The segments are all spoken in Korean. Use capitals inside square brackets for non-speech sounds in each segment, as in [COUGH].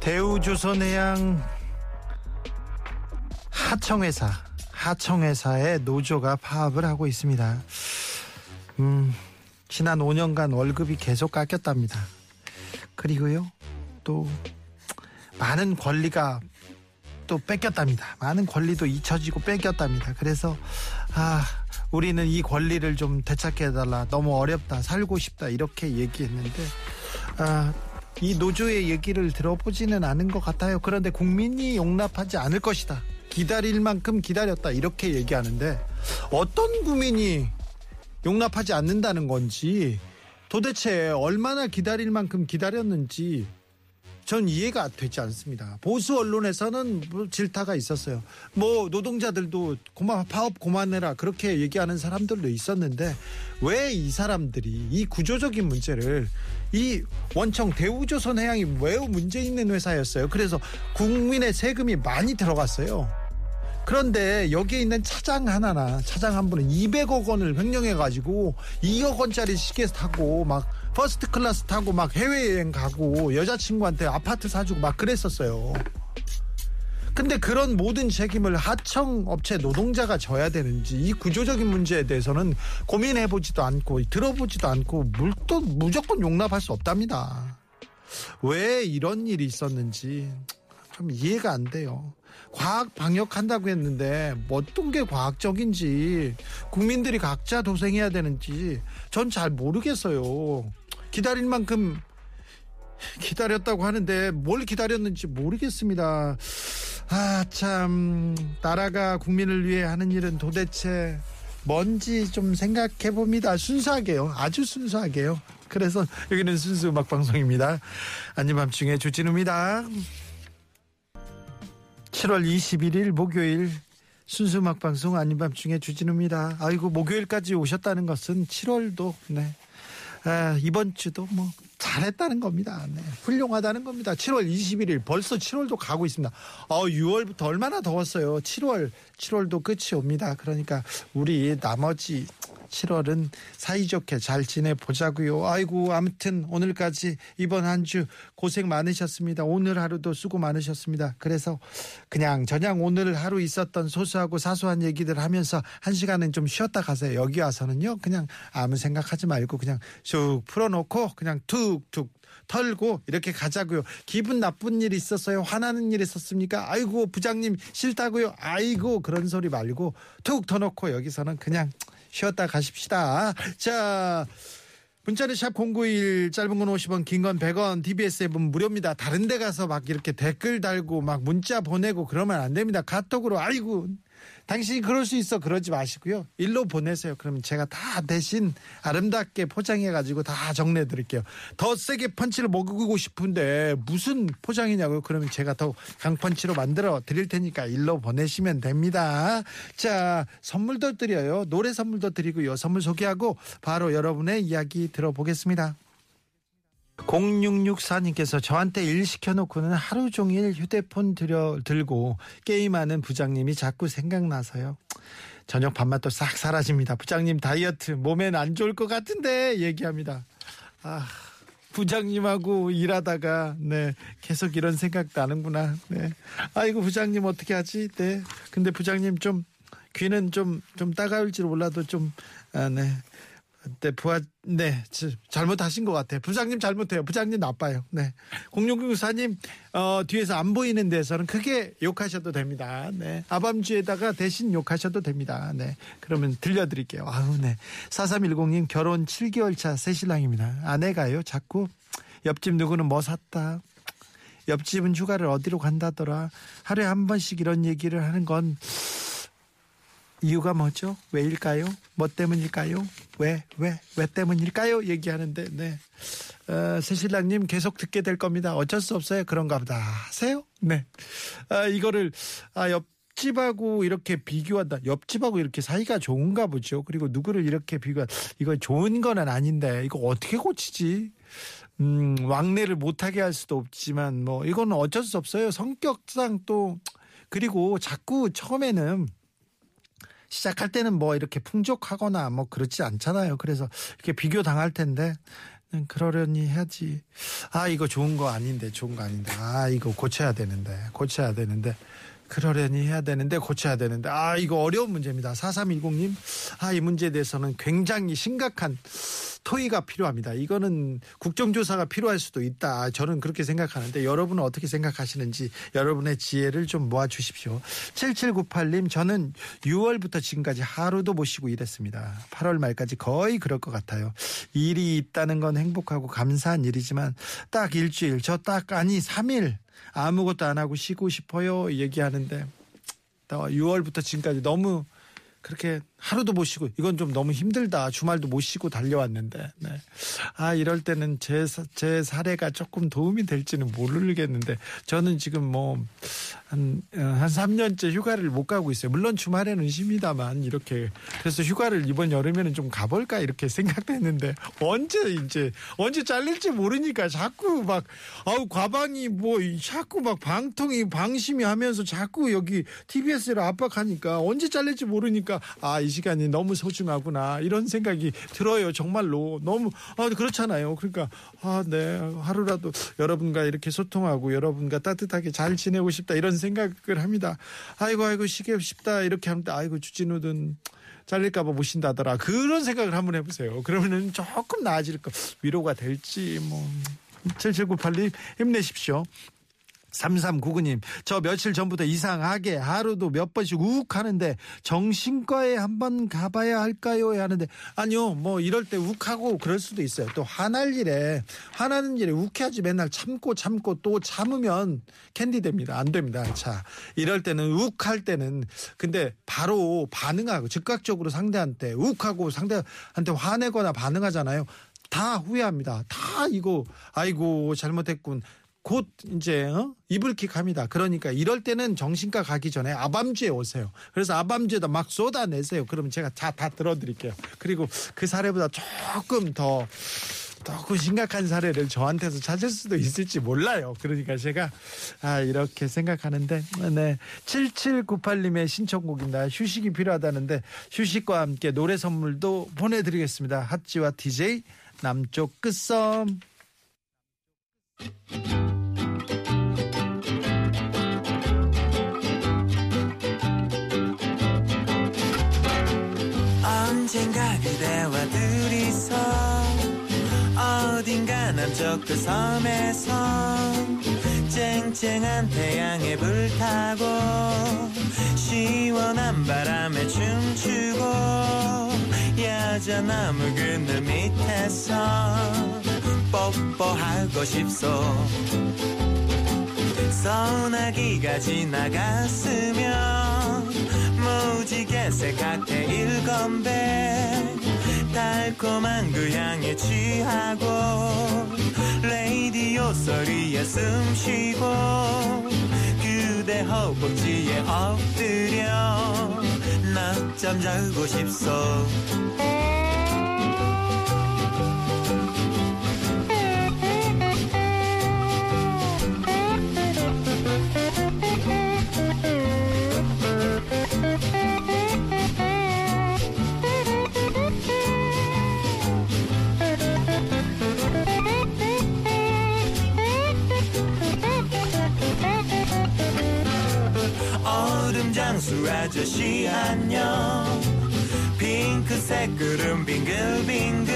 대우조선해양 하청회사 하청회사의 노조가 파업을 하고 있습니다. 음, 지난 5년간 월급이 계속 깎였답니다. 그리고요, 또 많은 권리가 또 뺏겼답니다. 많은 권리도 잊혀지고 뺏겼답니다. 그래서 아, 우리는 이 권리를 좀 되찾게 해달라. 너무 어렵다. 살고 싶다. 이렇게 얘기했는데 아, 이 노조의 얘기를 들어보지는 않은 것 같아요. 그런데 국민이 용납하지 않을 것이다. 기다릴 만큼 기다렸다. 이렇게 얘기하는데 어떤 국민이 용납하지 않는다는 건지 도대체 얼마나 기다릴 만큼 기다렸는지 전 이해가 되지 않습니다. 보수 언론에서는 뭐 질타가 있었어요. 뭐 노동자들도 고마 파업 고만해라 그렇게 얘기하는 사람들도 있었는데 왜 이 사람들이 이 구조적인 문제를 이 원청 대우조선 해양이 매우 문제 있는 회사였어요. 그래서 국민의 세금이 많이 들어갔어요. 그런데 여기에 있는 차장 하나나 차장 한 분은 200억 원을 횡령해 가지고 2억 원짜리 시계 타고 막 first class 타고 막 해외여행 가고 여자친구한테 아파트 사주고 막 그랬었어요. 근데 그런 모든 책임을 하청 업체 노동자가 져야 되는지 이 구조적인 문제에 대해서는 고민해 보지도 않고 들어보지도 않고 물도 무조건 용납할 수 없답니다. 왜 이런 일이 있었는지 좀 이해가 안 돼요. 과학 방역한다고 했는데 뭐 어떤 게 과학적인지 국민들이 각자 도생해야 되는지 전 잘 모르겠어요. 기다릴 만큼 기다렸다고 하는데 뭘 기다렸는지 모르겠습니다. 아, 참, 나라가 국민을 위해 하는 일은 도대체 뭔지 좀 생각해 봅니다. 순수하게요. 아주 순수하게요. 그래서 여기는 순수 음악 방송입니다. 아닌 밤중에 주진우입니다. 7월 21일 목요일 순수 음악 방송 아닌 밤중에 주진우입니다. 아이고 목요일까지 오셨다는 것은 7월도 네. 아, 이번 주도 뭐 잘했다는 겁니다. 네, 훌륭하다는 겁니다. 7월 21일 벌써 7월도 가고 있습니다. 어, 6월부터 얼마나 더웠어요. 7월 7월도 끝이 옵니다. 그러니까 우리 나머지 7월은 사이좋게 잘 지내보자고요. 아이고 아무튼 오늘까지 이번 한 주 고생 많으셨습니다. 오늘 하루도 수고 많으셨습니다. 그래서 그냥 저냥 오늘 하루 있었던 소소하고 사소한 얘기들 하면서 한 시간은 좀 쉬었다 가세요. 여기 와서는요 그냥 아무 생각하지 말고 그냥 쑥 풀어놓고 그냥 툭툭 털고 이렇게 가자고요. 기분 나쁜 일 있었어요. 화나는 일 있었습니까? 아이고 부장님 싫다고요. 아이고 그런 소리 말고 툭 터놓고 여기서는 그냥 쉬었다 가십시다. 자, 문자는 샵 091 짧은 건 50원 긴 건 100원 TBS 앱은 무료입니다. 다른 데 가서 막 이렇게 댓글 달고 막 문자 보내고 그러면 안 됩니다. 카톡으로 아이고 당신이 그럴 수 있어 그러지 마시고요. 일로 보내세요. 그러면 제가 다 대신 아름답게 포장해 가지고 다 정리해 드릴게요. 더 세게 펀치를 먹이고 싶은데 무슨 포장이냐고요? 그러면 제가 더 강펀치로 만들어 드릴 테니까 일로 보내시면 됩니다. 자, 선물도 드려요. 노래 선물도 드리고요. 선물 소개하고 바로 여러분의 이야기 들어보겠습니다. 0664님께서 저한테 일 시켜놓고는 하루 종일 휴대폰 들여, 들고 게임하는 부장님이 자꾸 생각나서요. 저녁 밥맛도 싹 사라집니다. 부장님 다이어트 몸엔 안 좋을 것 같은데 얘기합니다. 아, 부장님하고 일하다가 네 계속 이런 생각 나는구나. 네, 아이고 부장님 어떻게 하지? 네, 근데 부장님 좀 귀는 좀 좀 따가울지 몰라도 좀 아, 네. 네, 부하, 네, 잘못하신 것 같아요. 부장님 잘못해요. 부장님 나빠요. 네. 0694님, 어, 뒤에서 안 보이는 데서는 크게 욕하셔도 됩니다. 네. 아밤주에다가 대신 욕하셔도 됩니다. 네. 그러면 들려드릴게요. 아우, 네. 4310님, 결혼 7개월 차 새신랑입니다. 아내가요, 자꾸 옆집 누구는 뭐 샀다. 옆집은 휴가를 어디로 간다더라. 하루에 한 번씩 이런 얘기를 하는 건 이유가 뭐죠? 왜일까요? 뭐 때문일까요? 왜, 왜, 왜 때문일까요? 얘기하는데, 네. 어, 새신랑님 계속 듣게 될 겁니다. 어쩔 수 없어요. 그런가 보다. 하세요? 네. 아, 이거를, 아, 옆집하고 이렇게 비교한다. 옆집하고 이렇게 사이가 좋은가 보죠. 그리고 누구를 이렇게 비교한, 이거 좋은 거는 아닌데, 이거 어떻게 고치지? 음, 왕래를 못하게 할 수도 없지만, 뭐, 이거는 어쩔 수 없어요. 성격상 또, 그리고 자꾸 처음에는 시작할 때는 뭐 이렇게 풍족하거나 뭐 그렇지 않잖아요. 그래서 이렇게 비교 당할 텐데 그러려니 해야지. 아 이거 좋은 거 아닌데 좋은 거 아닌데 아 이거 고쳐야 되는데 고쳐야 되는데 그러려니 해야 되는데 고쳐야 되는데 아 이거 어려운 문제입니다. 4310님 아 이 문제에 대해서는 굉장히 심각한 토의가 필요합니다. 이거는 국정조사가 필요할 수도 있다. 저는 그렇게 생각하는데 여러분은 어떻게 생각하시는지 여러분의 지혜를 좀 모아 주십시오. 7798님 저는 6월부터 지금까지 하루도 못 쉬고 일했습니다. 8월 말까지 거의 그럴 것 같아요. 일이 있다는 건 행복하고 감사한 일이지만 딱 일주일 저 딱 아니 3일 아무것도 안 하고 쉬고 싶어요. 얘기하는데 6월부터 지금까지 너무 그렇게 하루도 못 쉬고 이건 좀 너무 힘들다. 주말도 못 쉬고 달려왔는데. 네. 아 이럴 때는 제, 제 사례가 조금 도움이 될지는 모르겠는데 저는 지금 뭐 한, 한 3년째 휴가를 못 가고 있어요. 물론 주말에는 쉽니다만 이렇게 그래서 휴가를 이번 여름에는 좀 가볼까 이렇게 생각했는데 언제 이제 언제 잘릴지 모르니까 자꾸 막 아우 과방이 뭐 자꾸 막 방통이 방심이 하면서 자꾸 여기 TBS를 압박하니까 언제 잘릴지 모르니까 아 시간이 너무 소중하구나. 이런 생각이 들어요 정말로. 너무 아 그렇잖아요. 그러니까 아 네. 하루라도 여러분과 이렇게 소통하고 여러분과 따뜻하게 잘 지내고 싶다. 이런 생각을 합니다. 아이고 아이고 쉬고 싶다. 이렇게 합니다 아이고 주진우든 잘릴까봐 못 쉰다더라. 그런 생각을 한번 해보세요. 그러면은 조금 나아질 거 위로가 될지 뭐. 7798님 힘내십시오 3399님, 저 며칠 전부터 이상하게 하루도 몇 번씩 욱 하는데 정신과에 한번 가봐야 할까요? 하는데 아니요, 뭐 이럴 때 욱하고 그럴 수도 있어요. 또 화날 일에, 화나는 일에 욱해야지 맨날 참고 참고 또 참으면 캔디 됩니다. 안 됩니다. 자, 이럴 때는 욱할 때는 근데 바로 반응하고 즉각적으로 상대한테 욱하고 상대한테 화내거나 반응하잖아요. 다 후회합니다. 다 이거 아이고 잘못했군. 곧 이제 어? 이불킥 합니다. 그러니까 이럴 때는 정신과 가기 전에 아밤주에 오세요. 그래서 아밤주에다 막 쏟아내세요. 그러면 제가 다, 다 들어드릴게요. 그리고 그 사례보다 조금 더 조금 심각한 사례를 저한테서 찾을 수도 있을지 몰라요. 그러니까 제가 아 이렇게 생각하는데 네 7798님의 신청곡입니다. 휴식이 필요하다는데 휴식과 함께 노래 선물도 보내 드리겠습니다. 핫지와 DJ 남쪽 끝섬 언젠가 그대와 둘이서 어딘가 남쪽 그 섬에서 쨍쨍한 태양에 불타고 시원한 바람에 춤추고 야자나무 그늘 밑에서 뽀뽀하고 싶소. 소나기가 지나갔으면 무지개 색깔의 일건배. 달콤한 그 향에 취하고 레이디오 소리에 숨쉬고 그대 허벅지에 엎드려 낮잠 자고 싶소 장수 아저씨 안녕. 핑크색 구름 빙글빙글.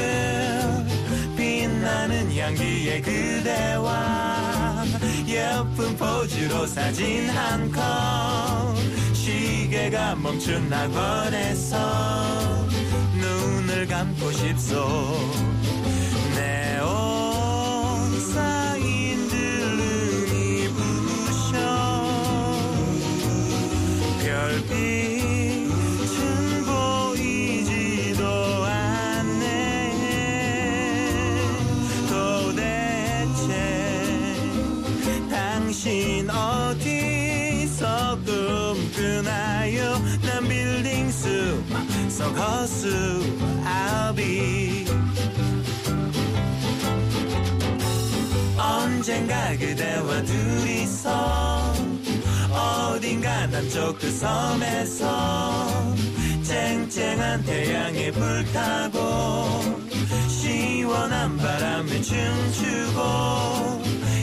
빛나는 향기의 그대와 예쁜 포즈로 사진 한 컷. 시계가 멈춘 낙원에서 눈을 감고 싶소 섬에서 쨍쨍한 태양에 불타고 시원한 바람에 춤추고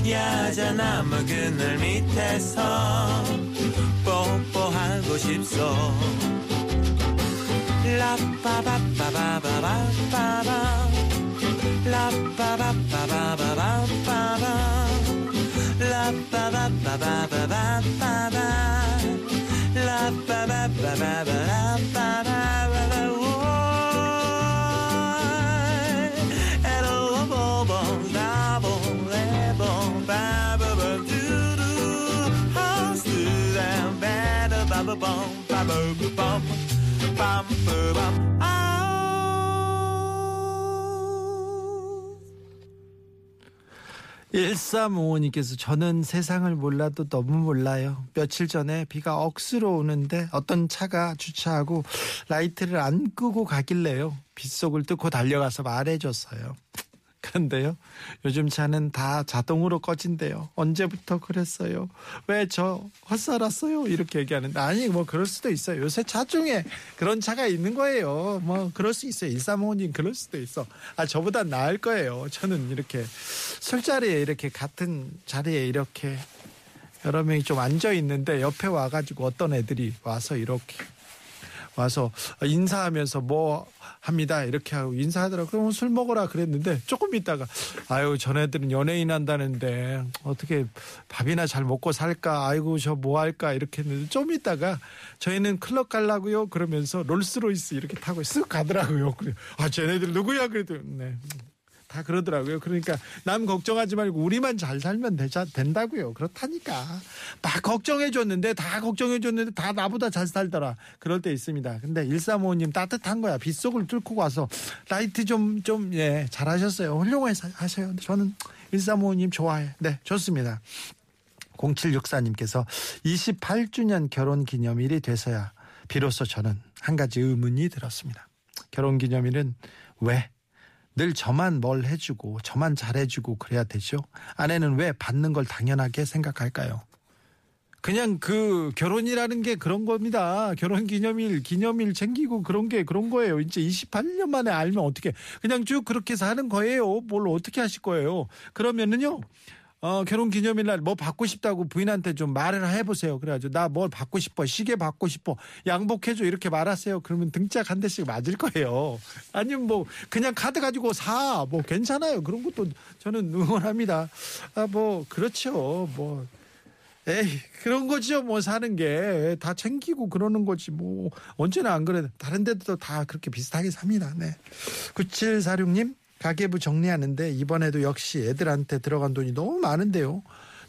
야자나무 그늘 밑에서 뽀뽀하고 싶소. 라빠바빠바바바바바. 라빠바빠바바바바바. 라빠바빠바바바바바 bum bum bum bum bum 1355님께서 저는 세상을 몰라도 너무 몰라요. 며칠 전에 비가 억수로 오는데 어떤 차가 주차하고 라이트를 안 끄고 가길래요. 빗속을 뚫고 달려가서 말해줬어요. 그런데요, 요즘 차는 다 자동으로 꺼진대요. 언제부터 그랬어요? 왜 저 헛살았어요? 이렇게 얘기하는데, 아니, 뭐, 그럴 수도 있어요. 요새 차 중에 그런 차가 있는 거예요. 뭐, 그럴 수 있어요. 1355님, 그럴 수도 있어. 아, 저보다 나을 거예요. 저는 이렇게 술자리에 이렇게 같은 자리에 이렇게 여러 명이 좀 앉아 있는데, 옆에 와가지고 어떤 애들이 와서 이렇게 와서 인사하면서 뭐 합니다. 이렇게 하고 인사하더라고. 그럼 술 먹어라 그랬는데 조금 있다가 아유 전애들은 연예인 한다는데 어떻게 밥이나 잘 먹고 살까? 아이고 저 뭐 할까? 이렇게 했는데 좀 있다가 저희는 클럽 갈라고요. 그러면서 롤스로이스 이렇게 타고 쓱 가더라고요. 아 쟤네들 누구야? 그래도 네. 다 그러더라고요. 그러니까 남 걱정하지 말고 우리만 잘 살면 되자 된다고요. 그렇다니까. 막 걱정해 줬는데 다 걱정해 줬는데 다 나보다 잘 살더라. 그럴 때 있습니다. 근데 1355님 따뜻한 거야. 빗속을 뚫고 가서 라이트 좀 좀 예, 잘하셨어요. 훌륭해 하세요. 저는 1355님 좋아해. 네, 좋습니다. 0764님께서 28주년 결혼 기념일이 돼서야 비로소 저는 한 가지 의문이 들었습니다. 결혼 기념일은 왜 늘 저만 뭘 해주고 저만 잘해주고 그래야 되죠. 아내는 왜 받는 걸 당연하게 생각할까요? 그냥 그 결혼이라는 게 그런 겁니다. 결혼 기념일, 기념일 챙기고 그런 게 그런 거예요. 이제 28년 만에 알면 어떻게 그냥 쭉 그렇게 사는 거예요. 뭘 어떻게 하실 거예요? 그러면은요. 어, 결혼 기념일 날 뭐 받고 싶다고 부인한테 좀 말을 해보세요. 그래가지고 나 뭘 받고 싶어. 시계 받고 싶어. 양복해줘. 이렇게 말하세요. 그러면 등짝 한 대씩 맞을 거예요. 아니면 뭐 그냥 카드 가지고 사. 뭐 괜찮아요. 그런 것도 저는 응원합니다. 아, 뭐 그렇죠. 뭐. 에이 그런 거죠 뭐 사는 게 다 챙기고 그러는 거지 뭐 언제나 안 그래 다른 데도 다 그렇게 비슷하게 삽니다 네 9746님 가계부 정리하는데 이번에도 역시 애들한테 들어간 돈이 너무 많은데요.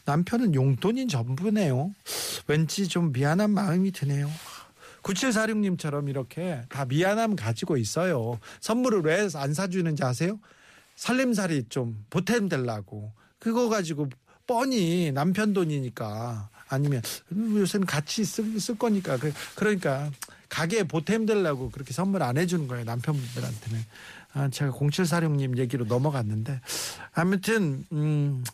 남편은 용돈이 전부네요. 왠지 좀 미안한 마음이 드네요. 9746님처럼 이렇게 다 미안함 가지고 있어요. 선물을 왜 안 사주는지 아세요? 살림살이 좀 보탬 되려고. 그거 가지고 뻔히 남편 돈이니까 아니면 요새는 같이 쓸, 쓸 거니까. 그, 그러니까 가게에 보탬 되려고 그렇게 선물 안 해주는 거예요 남편분들한테는 아, 제가 0746님 얘기로 넘어갔는데 아무튼 음,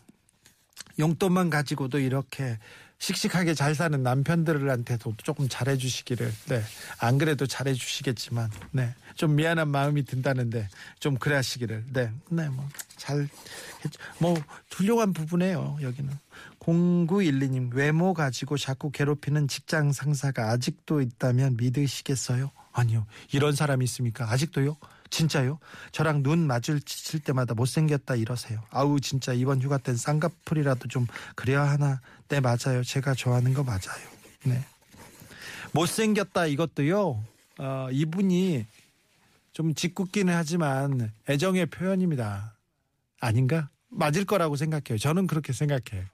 용돈만 가지고도 이렇게 씩씩하게 잘 사는 남편들한테도 조금 잘해주시기를 네안 그래도 잘해주시겠지만 네좀 미안한 마음이 든다는데 좀 그래 하시기를 네네뭐잘뭐 뭐 훌륭한 부분이에요 여기는 0912님 외모 가지고 자꾸 괴롭히는 직장 상사가 아직도 있다면 믿으시겠어요? 아니요 이런 사람이 있습니까 아직도요? 진짜요? 저랑 눈 마주칠 때마다 못생겼다 이러세요. 아우 진짜 이번 휴가 땐 쌍꺼풀이라도 좀 그래야 하나. 네 맞아요. 제가 좋아하는 거 맞아요. 네. 못생겼다 이것도요. 어, 이분이 좀 짓궂기는 하지만 애정의 표현입니다. 아닌가? 맞을 거라고 생각해요. 저는 그렇게 생각해요.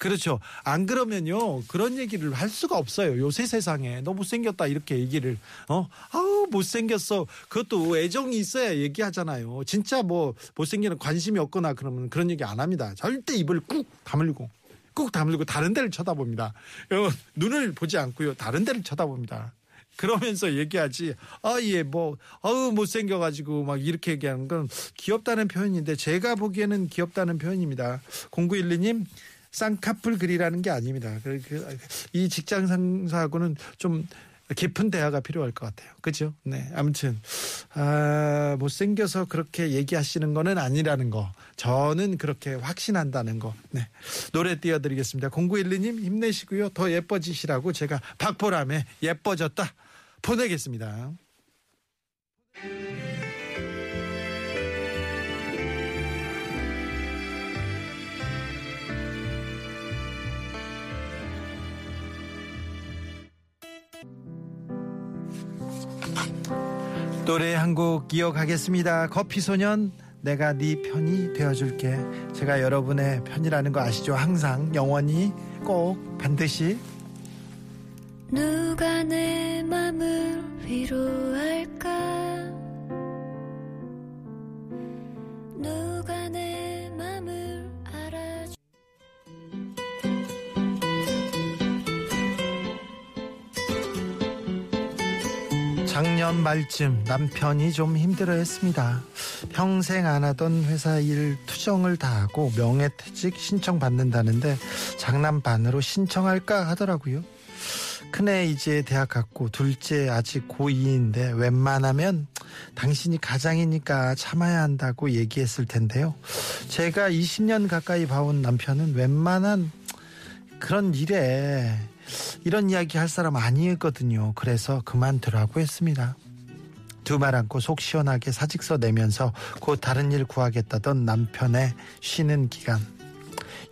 그렇죠. 안 그러면요. 그런 얘기를 할 수가 없어요. 요새 세상에. 너 못생겼다. 이렇게 얘기를. 어? 아우, 못생겼어. 그것도 애정이 있어야 얘기하잖아요. 진짜 뭐, 못생기는 관심이 없거나 그러면 그런 얘기 안 합니다. 절대 입을 꾹 다물고. 꾹 다물고 다른 데를 쳐다봅니다. 어, 눈을 보지 않고요. 다른 데를 쳐다봅니다. 그러면서 얘기하지. 아, 예, 뭐, 어우, 못생겨가지고 막 이렇게 얘기하는 건 귀엽다는 표현인데 제가 보기에는 귀엽다는 표현입니다. 0912님, 쌍꺼풀 글이라는 게 아닙니다. 그, 그, 이 직장 상사하고는 좀 깊은 대화가 필요할 것 같아요. 그죠? 네. 아무튼, 아, 못생겨서 그렇게 얘기하시는 거는 아니라는 거. 저는 그렇게 확신한다는 거. 네. 노래 띄워드리겠습니다. 0912님 힘내시고요. 더 예뻐지시라고 제가 박보람에 예뻐졌다 보내겠습니다. 노래 한곡 이어가겠습니다. 커피 소년 내가 네 편이 되어줄게. 제가 여러분의 편이라는 거 아시죠? 항상 영원히 꼭 반드시 누가 내 맘을 위로할까 누가 내 작년 말쯤 남편이 좀 힘들어 했습니다. 평생 안 하던 회사 일 투정을 다 하고 명예퇴직 신청 받는다는데 장난 반으로 신청할까 하더라고요. 큰애 이제 대학 갔고 둘째 아직 고2인데 웬만하면 당신이 가장이니까 참아야 한다고 얘기했을 텐데요. 제가 20년 가까이 봐온 남편은 웬만한 그런 일에 이런 이야기 할 사람 아니었거든요. 그래서 그만두라고 했습니다. 두말 않고 속 시원하게 사직서 내면서 곧 다른 일 구하겠다던 남편의 쉬는 기간.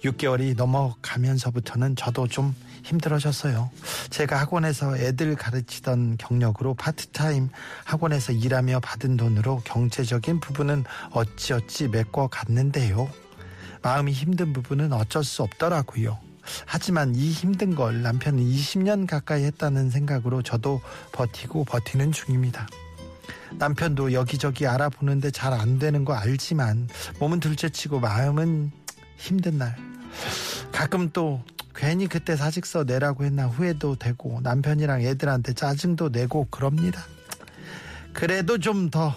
6개월이 넘어가면서부터는 저도 좀 힘들어졌어요. 제가 학원에서 애들 가르치던 경력으로 파트타임 학원에서 일하며 받은 돈으로 경제적인 부분은 어찌어찌 메꿔 갔는데요. 마음이 힘든 부분은 어쩔 수 없더라고요. 하지만 이 힘든 걸 남편은 20년 가까이 했다는 생각으로 저도 버티고 버티는 중입니다. 남편도 여기저기 알아보는데 잘 안 되는 거 알지만 몸은 둘째치고 마음은 힘든 날 가끔 또 괜히 그때 사직서 내라고 했나 후회도 되고 남편이랑 애들한테 짜증도 내고 그럽니다. 그래도 좀더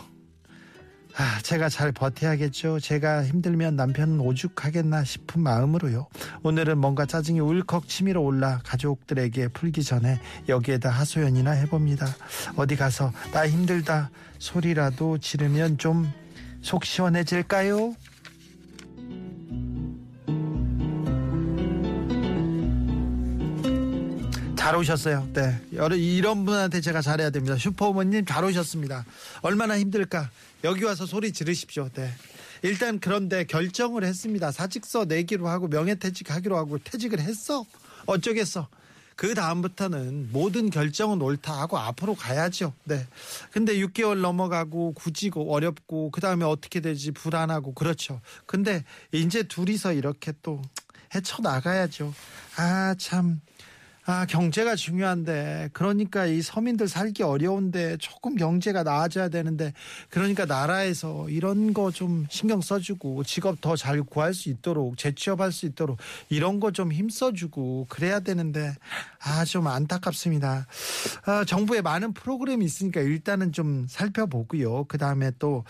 아, 제가 잘 버텨야겠죠. 제가 힘들면 남편은 오죽하겠나 싶은 마음으로요. 오늘은 뭔가 짜증이 울컥 치밀어 올라 가족들에게 풀기 전에 여기에다 하소연이나 해봅니다. 어디 가서 나 힘들다 소리라도 지르면 좀 속 시원해질까요? 잘 오셨어요. 네. 이런 분한테 제가 잘해야 됩니다. 슈퍼우먼님 잘 오셨습니다. 얼마나 힘들까? 여기 와서 소리 지르십시오. 네. 일단 그런데 결정을 했습니다. 사직서 내기로 하고 명예퇴직 하기로 하고 퇴직을 했어. 어쩌겠어. 그 다음부터는 모든 결정은 옳다 하고 앞으로 가야죠. 네. 근데 6개월 넘어가고 굳이고 어렵고 그 다음에 어떻게 되지 불안하고 그렇죠. 근데 이제 둘이서 이렇게 또 헤쳐 나가야죠. 아, 참. 아, 경제가 중요한데, 그러니까 이 서민들 살기 어려운데 조금 경제가 나아져야 되는데, 그러니까 나라에서 이런 거 좀 신경 써주고, 직업 더 잘 구할 수 있도록, 재취업할 수 있도록, 이런 거 좀 힘써주고, 그래야 되는데, 아, 좀 안타깝습니다. 아, 정부에 많은 프로그램이 있으니까 일단은 좀 살펴보고요. 그 다음에 또,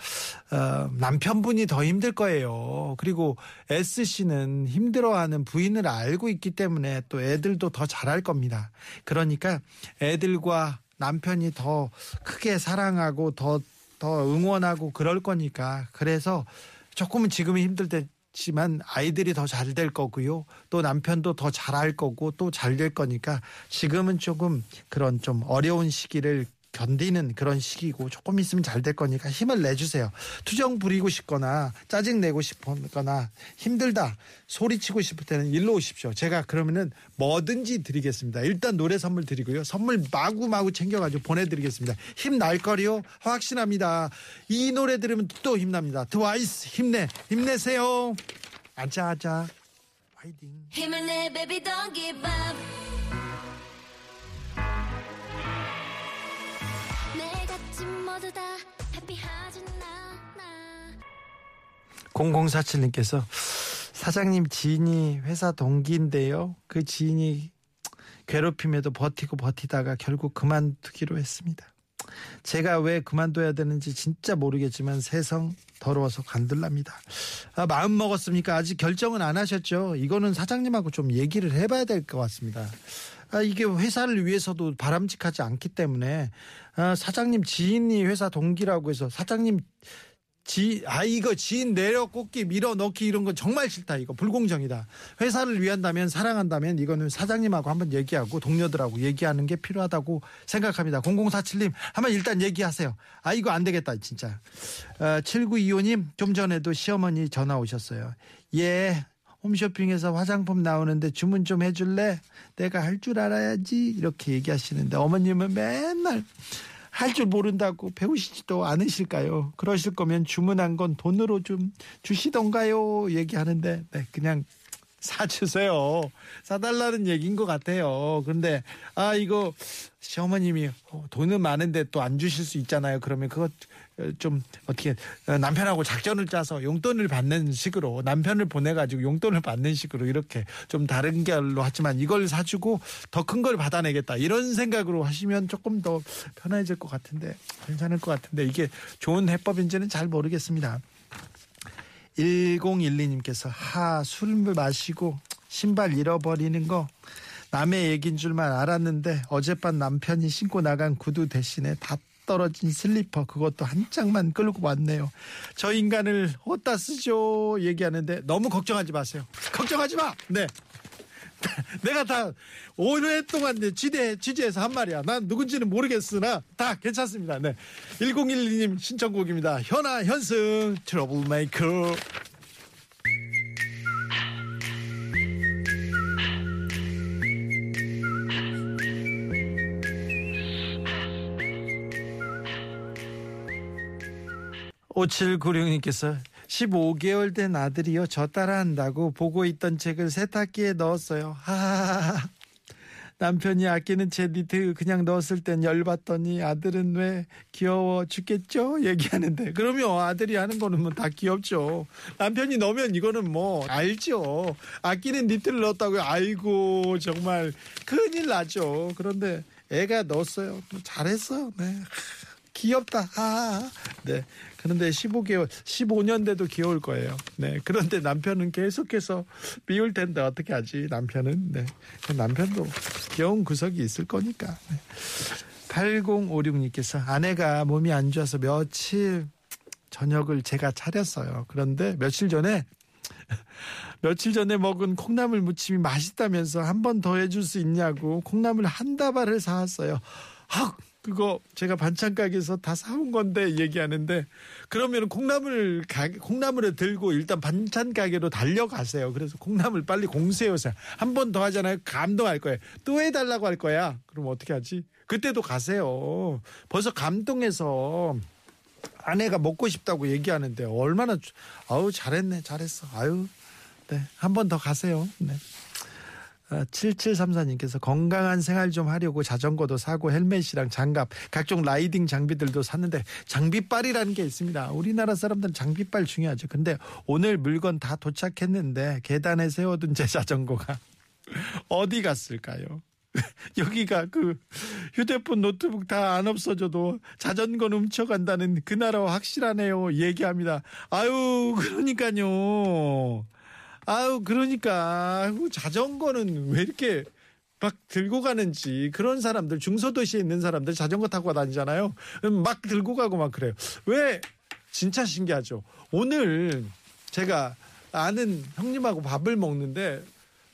어, 남편분이 더 힘들 거예요. 그리고 S씨는 힘들어하는 부인을 알고 있기 때문에 또 애들도 더 잘할 겁니다. 그러니까 애들과 남편이 더 크게 사랑하고 더, 더 응원하고 그럴 거니까. 그래서 조금은 지금은 힘들 때 지만 아이들이 더 잘 될 거고요. 또 남편도 더 잘할 거고 또 잘 될 거니까 지금은 조금 그런 좀 어려운 시기를 견디는 그런 시기고 조금 있으면 잘 될 거니까 힘을 내주세요. 투정 부리고 싶거나 짜증 내고 싶거나 힘들다 소리치고 싶을 때는 일로 오십시오. 제가 그러면은 뭐든지 드리겠습니다. 일단 노래 선물 드리고요. 선물 마구마구 챙겨가지고 보내드리겠습니다. 힘 날 거리요 확신합니다. 이 노래 들으면 또 힘납니다. 트와이스 힘내 힘내세요. 아자아자 화이팅. 힘을 내 baby don't give up 모두 다 해피하진 않아 0047님께서 사장님 지인이 회사 동기인데요. 그 지인이 괴롭힘에도 버티고 버티다가 결국 그만두기로 했습니다. 제가 왜 그만둬야 되는지 진짜 모르겠지만 세상 더러워서 간들랍니다. 아, 마음 먹었습니까? 아직 결정은 안 하셨죠? 이거는 사장님하고 좀 얘기를 해봐야 될 것 같습니다. 아, 이게 회사를 위해서도 바람직하지 않기 때문에 아, 사장님 지인이 회사 동기라고 해서 사장님 지, 아, 이거 지인 내려 꽂기, 밀어 넣기 이런 건 정말 싫다. 이거 불공정이다. 회사를 위한다면, 사랑한다면 이거는 사장님하고 한번 얘기하고 동료들하고 얘기하는 게 필요하다고 생각합니다. 0047님, 한번 일단 얘기하세요. 아, 이거 안 되겠다, 진짜. 어, 7925님, 좀 전에도 시어머니 전화 오셨어요. 예, 홈쇼핑에서 화장품 나오는데 주문 좀 해줄래? 내가 할 줄 알아야지. 이렇게 얘기하시는데 어머님은 맨날 할 줄 모른다고 배우시지도 않으실까요? 그러실 거면 주문한 건 돈으로 좀 주시던가요? 얘기하는데 네, 그냥 사주세요. 사달라는 얘기인 것 같아요. 근데 아 이거 시어머님이 어, 돈은 많은데 또 안 주실 수 있잖아요. 그러면 그거 어, 좀 어떻게 어, 남편하고 작전을 짜서 용돈을 받는 식으로 남편을 보내가지고 용돈을 받는 식으로 이렇게 좀 다른 결로 하지만 이걸 사주고 더 큰 걸 받아내겠다 이런 생각으로 하시면 조금 더 편해질 것 같은데 괜찮을 것 같은데 이게 좋은 해법인지는 잘 모르겠습니다. 1012님께서 하 술을 마시고 신발 잃어버리는 거 남의 얘긴 줄만 알았는데 어젯밤 남편이 신고 나간 구두 대신에 다 떨어진 슬리퍼 그것도 한 짝만 끌고 왔네요. 저 인간을 어디다 쓰죠? 얘기하는데 너무 걱정하지 마세요. 걱정하지 마. 네. [LAUGHS] 내가 다 오랫동안 내 지대 취재해서 한 말이야. 난 누군지는 모르겠으나 다 괜찮습니다. 네. 1012님 신청곡입니다. 현아 현승 트러블 메이커. 오칠구룡님께서 15개월 된 아들이요 저 따라한다고 보고 있던 책을 세탁기에 넣었어요. 하하하. 남편이 아끼는 제 니트 그냥 넣었을 땐 열받더니 아들은 왜 귀여워 죽겠죠? 얘기하는데 그러면 아들이 하는 거는 뭐 다 귀엽죠. 남편이 넣으면 이거는 뭐 알죠. 아끼는 니트를 넣었다고요. 아이고 정말 큰일 나죠. 그런데 애가 넣었어요. 잘했어요. 네. 귀엽다. 아, 네. 그런데 15개월, 15년 돼도 귀여울 거예요. 네. 그런데 남편은 계속해서 미울 텐데 어떻게 하지? 남편은. 네. 남편도 귀여운 구석이 있을 거니까. 네. 8056님께서 아내가 몸이 안 좋아서 며칠 저녁을 제가 차렸어요. 그런데 며칠 전에 [LAUGHS] 며칠 전에 먹은 콩나물 무침이 맛있다면서 한 번 더 해줄 수 있냐고 콩나물 한 다발을 사왔어요. 헉! 그거 제가 반찬 가게에서 다 사온 건데 얘기하는데 그러면 콩나물 가게 콩나물을 들고 일단 반찬 가게로 달려가세요. 그래서 콩나물 빨리 공수해오세요. 한번 더 하잖아요. 감동할 거예요. 또 해달라고 할 거야. 그럼 어떻게 하지? 그때도 가세요. 벌써 감동해서 아내가 먹고 싶다고 얘기하는데 얼마나 아우 잘했네 잘했어 아유 네 한 번 더 가세요 네 7734님께서 건강한 생활 좀 하려고 자전거도 사고 헬멧이랑 장갑 각종 riding 장비들도 샀는데 장비빨이라는 게 있습니다. 우리나라 사람들은 장비빨 중요하죠. 근데 오늘 물건 다 도착했는데 계단에 세워둔 제 자전거가 [LAUGHS] 어디 갔을까요? [LAUGHS] 여기가 그 휴대폰 노트북 다 안 없어져도 자전거는 훔쳐간다는 그 나라 확실하네요. 얘기합니다. 아유 그러니까요. 아유 그러니까 자전거는 왜 이렇게 막 들고 가는지 그런 사람들 중소도시에 있는 사람들 자전거 타고 다니잖아요. 막 들고 가고 막 그래요. 왜 진짜 신기하죠. 오늘 제가 아는 형님하고 밥을 먹는데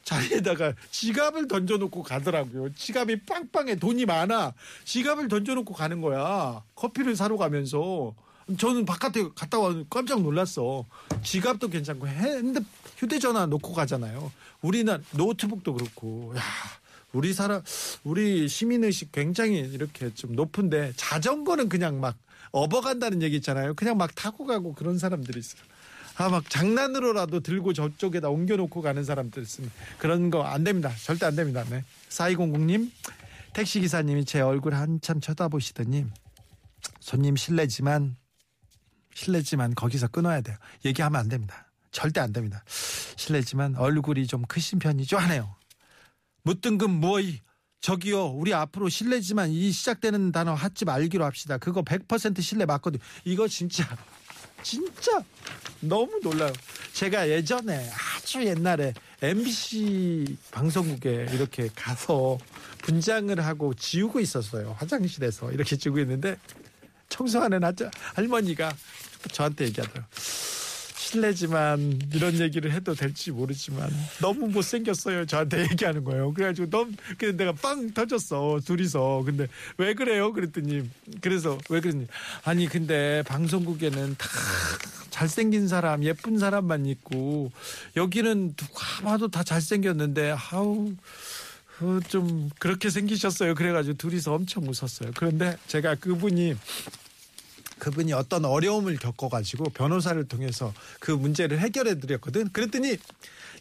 자리에다가 지갑을 던져놓고 가더라고요. 지갑이 빵빵해 돈이 많아. 지갑을 던져놓고 가는 거야. 커피를 사러 가면서 저는 바깥에 갔다 와 깜짝 놀랐어. 지갑도 괜찮고 핸드 휴대전화 놓고 가잖아요. 우리는 노트북도 그렇고 야 우리 사람 우리 시민 의식 굉장히 이렇게 좀 높은데 자전거는 그냥 막 업어간다는 얘기 있잖아요. 그냥 막 타고 가고 그런 사람들이 있어요. 아, 막 장난으로라도 들고 저쪽에다 옮겨놓고 가는 사람들 있으면 그런 거 안 됩니다. 절대 안 됩니다. 네. 4200님, 택시기사님이 제 얼굴 한참 쳐다보시더니 손님 실례지만, 실례지만 거기서 끊어야 돼요. 얘기하면 안 됩니다. 절대 안 됩니다. 실례지만 얼굴이 좀 크신 편이죠 하네요. 무등금 뭐이 저기요 우리 앞으로 실례지만 이 시작되는 단어 하지 말기로 합시다. 그거 100% 실례 맞거든. 이거 진짜 진짜 너무 놀라요. 제가 예전에 아주 옛날에 MBC 방송국에 이렇게 가서 분장을 하고 지우고 있었어요. 화장실에서 이렇게 지우고 있는데 청소하는 아저 할머니가 저한테 얘기하더라고요. 실례지만 이런 얘기를 해도 될지 모르지만 너무 못생겼어요. 저한테 [LAUGHS] 얘기하는 거예요. 그래가지고 너무 그래서 내가 빵 터졌어 둘이서. 근데 왜 그래요? 그랬더니 그래서 왜 그랬니? 아니 근데 방송국에는 다 잘생긴 사람, 예쁜 사람만 있고 여기는 누가 봐도 다 잘생겼는데 아우 어, 좀 그렇게 생기셨어요. 그래가지고 둘이서 엄청 웃었어요. 그런데 제가 그분이 그분이 어떤 어려움을 겪어가지고 변호사를 통해서 그 문제를 해결해 드렸거든. 그랬더니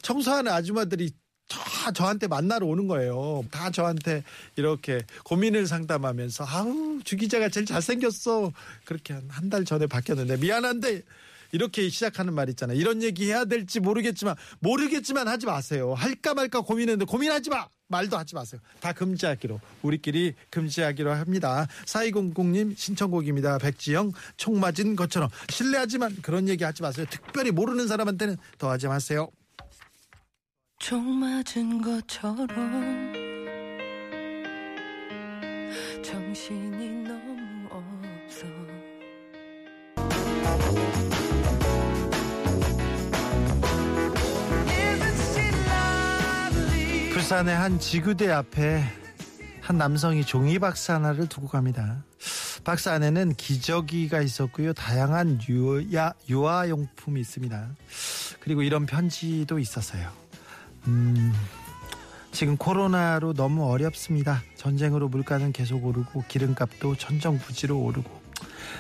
청소하는 아줌마들이 다 저한테 만나러 오는 거예요. 다 저한테 이렇게 고민을 상담하면서 아우 주 기자가 제일 잘생겼어. 그렇게 한 한 달 전에 바뀌었는데 미안한데 이렇게 시작하는 말 있잖아요. 이런 얘기 해야 될지 모르겠지만 모르겠지만 하지 마세요. 할까 말까 고민했는데 고민하지 마. 말도 하지 마세요. 다 금지하기로 우리끼리 금지하기로 합니다. 4200님 신청곡입니다. 백지영 총 맞은 것처럼 실례하지만 그런 얘기 하지 마세요. 특별히 모르는 사람한테는 더 하지 마세요. 총 맞은 것처럼 정신이 너무 없어 부산의 한 지구대 앞에 한 남성이 종이 박스 하나를 두고 갑니다. 박스 안에는 기저귀가 있었고요. 다양한 유아, 유아용품이 있습니다. 그리고 이런 편지도 있었어요. 음, 지금 코로나로 너무 어렵습니다. 전쟁으로 물가는 계속 오르고 기름값도 천정부지로 오르고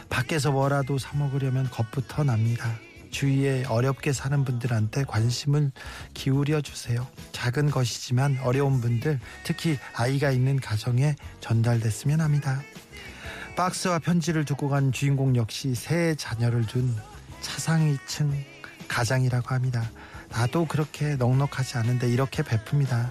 밖에서 뭐라도 사 먹으려면 겁부터 납니다. 주위에 어렵게 사는 분들한테 관심을 기울여 주세요. 작은 것이지만 어려운 분들, 특히 아이가 있는 가정에 전달됐으면 합니다. 박스와 편지를 두고 간 주인공 역시 세 자녀를 둔 차상위층 가장이라고 합니다. 나도 그렇게 넉넉하지 않은데 이렇게 베풉니다.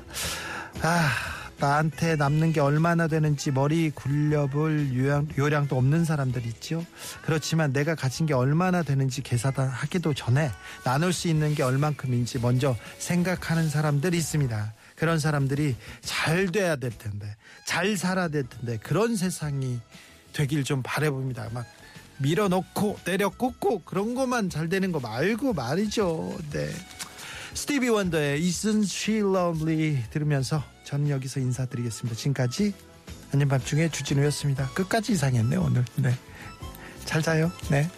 아, 나한테 남는 게 얼마나 되는지 머리 굴려볼 요량, 요량도 없는 사람들 있죠. 그렇지만 내가 가진 게 얼마나 되는지 계산하기도 전에 나눌 수 있는 게 얼만큼인지 먼저 생각하는 사람들이 있습니다. 그런 사람들이 잘 돼야 될 텐데, 잘 살아야 될 텐데, 그런 세상이 되길 좀 바라봅니다. 막 밀어넣고 때려 꽂고 그런 것만 잘 되는 거 말고 말이죠. 네. 스티비 원더의 Isn't She Lovely 들으면서 저는 여기서 인사드리겠습니다. 지금까지 아닌 밤중에 주진우였습니다. 끝까지 이상했네 오늘. 네. 잘 자요. 네.